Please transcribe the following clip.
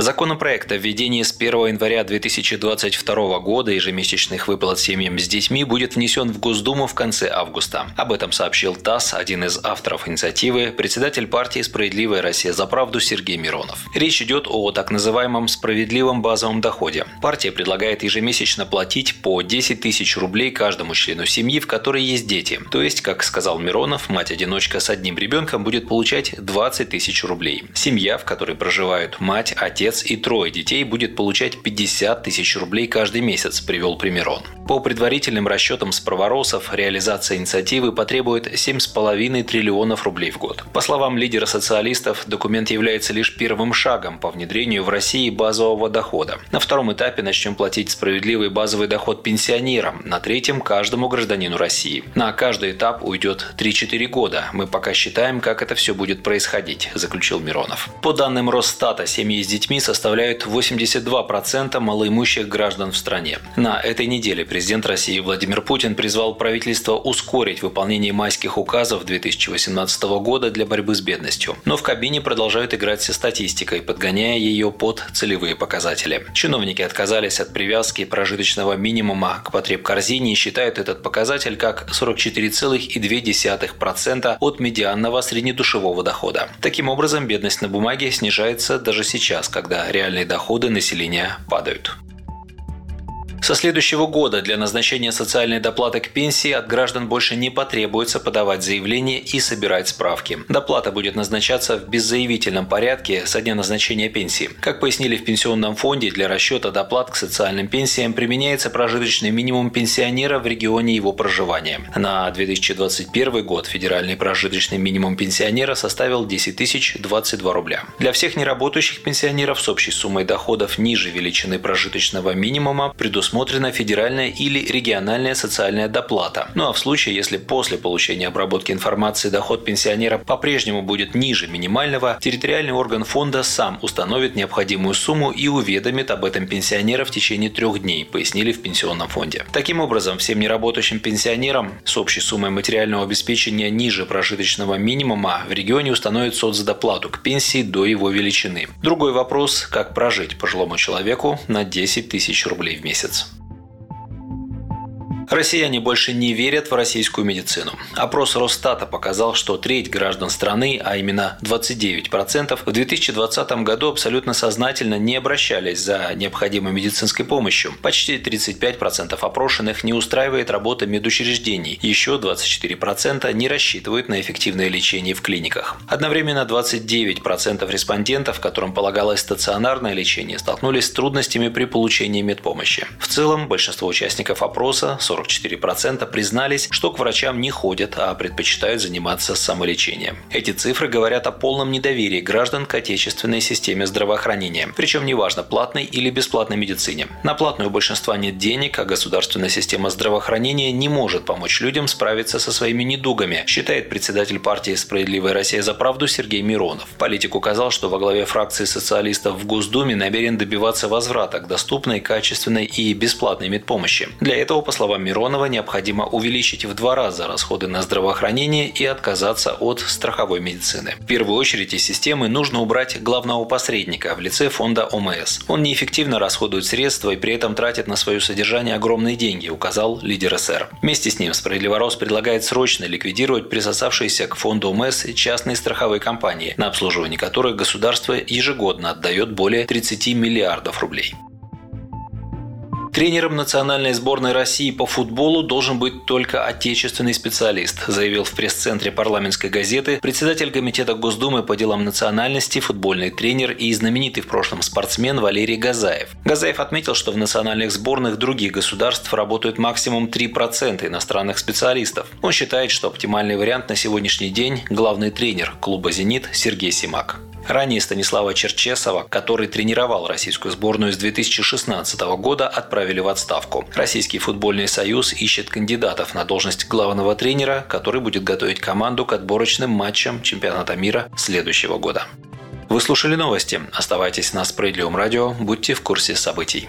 Законопроект о введении с 1 января 2022 года ежемесячных выплат семьям с детьми будет внесен в Госдуму в конце августа. Об этом сообщил ТАСС, один из авторов инициативы, председатель партии «Справедливая Россия за правду» Сергей Миронов. Речь идет о так называемом справедливом базовом доходе. Партия предлагает ежемесячно платить по 10 тысяч рублей каждому члену семьи, в которой есть дети. То есть, как сказал Миронов, мать-одиночка с одним ребенком будет получать 20 тысяч рублей. Семья, в которой проживают мать, отец, отец и трое детей будет получать 50 тысяч рублей каждый месяц, привел пример он. По предварительным расчетам справоросов, реализация инициативы потребует 7,5 триллионов рублей в год. По словам лидера социалистов, документ является лишь первым шагом по внедрению в России базового дохода. На втором этапе начнем платить справедливый базовый доход пенсионерам, на третьем – каждому гражданину России. На каждый этап уйдет 3-4 года. Мы пока считаем, как это все будет происходить, заключил Миронов. По данным Росстата, семьи с детьми составляют 82% малоимущих граждан в стране. На этой неделе президент России Владимир Путин призвал правительство ускорить выполнение майских указов 2018 года для борьбы с бедностью. Но в кабине продолжают играть со статистикой, подгоняя ее под целевые показатели. Чиновники отказались от привязки прожиточного минимума к потреб корзине и считают этот показатель как 44,2% от медианного среднедушевого дохода. Таким образом, бедность на бумаге снижается даже сейчас, когда когда реальные доходы населения падают. Со следующего года для назначения социальной доплаты к пенсии от граждан больше не потребуется подавать заявление и собирать справки. Доплата будет назначаться в беззаявительном порядке со дня назначения пенсии. Как пояснили в Пенсионном фонде, для расчета доплат к социальным пенсиям применяется прожиточный минимум пенсионера в регионе его проживания. На 2021 год федеральный прожиточный минимум пенсионера составил 10 022 рубля. Для всех неработающих пенсионеров с общей суммой доходов ниже величины прожиточного минимума предусмотрено предусмотрена федеральная или региональная социальная доплата. Ну а в случае, если после получения обработки информации доход пенсионера по-прежнему будет ниже минимального, территориальный орган фонда сам установит необходимую сумму и уведомит об этом пенсионера в течение трех дней, пояснили в Пенсионном фонде. Таким образом, всем неработающим пенсионерам с общей суммой материального обеспечения ниже прожиточного минимума в регионе установят соцдоплату к пенсии до его величины. Другой вопрос – как прожить пожилому человеку на 10 тысяч рублей в месяц. Россияне больше не верят в российскую медицину. Опрос Росстата показал, что треть граждан страны, а именно 29%, в 2020 году абсолютно сознательно не обращались за необходимой медицинской помощью. Почти 35% опрошенных не устраивает работа медучреждений. Еще 24% не рассчитывают на эффективное лечение в клиниках. Одновременно 29% респондентов, которым полагалось стационарное лечение, столкнулись с трудностями при получении медпомощи. В целом, большинство участников опроса, 44% признались, что к врачам не ходят, а предпочитают заниматься самолечением. Эти цифры говорят о полном недоверии граждан к отечественной системе здравоохранения, причем неважно, платной или бесплатной медицине. На платную у большинства нет денег, а государственная система здравоохранения не может помочь людям справиться со своими недугами, считает председатель партии «Справедливая Россия за правду» Сергей Миронов. Политик указал, что во главе фракции социалистов в Госдуме намерен добиваться возврата к доступной, качественной и бесплатной медпомощи. Для этого, по словам Миронова необходимо увеличить в два раза расходы на здравоохранение и отказаться от страховой медицины. В первую очередь из системы нужно убрать главного посредника в лице фонда ОМС. Он неэффективно расходует средства и при этом тратит на свое содержание огромные деньги, указал лидер СР. Вместе с ним Справедливорос предлагает срочно ликвидировать присосавшиеся к фонду ОМС частные страховые компании, на обслуживание которых государство ежегодно отдает более 30 миллиардов рублей. Тренером национальной сборной России по футболу должен быть только отечественный специалист, заявил в пресс-центре парламентской газеты председатель Комитета Госдумы по делам национальности, футбольный тренер и знаменитый в прошлом спортсмен Валерий Газаев. Газаев отметил, что в национальных сборных других государств работают максимум 3% иностранных специалистов. Он считает, что оптимальный вариант на сегодняшний день – главный тренер клуба «Зенит» Сергей Симак. Ранее Станислава Черчесова, который тренировал российскую сборную с 2016 года, отправили в отставку. Российский футбольный союз ищет кандидатов на должность главного тренера, который будет готовить команду к отборочным матчам чемпионата мира следующего года. Вы слушали новости. Оставайтесь на Справедливом радио. Будьте в курсе событий.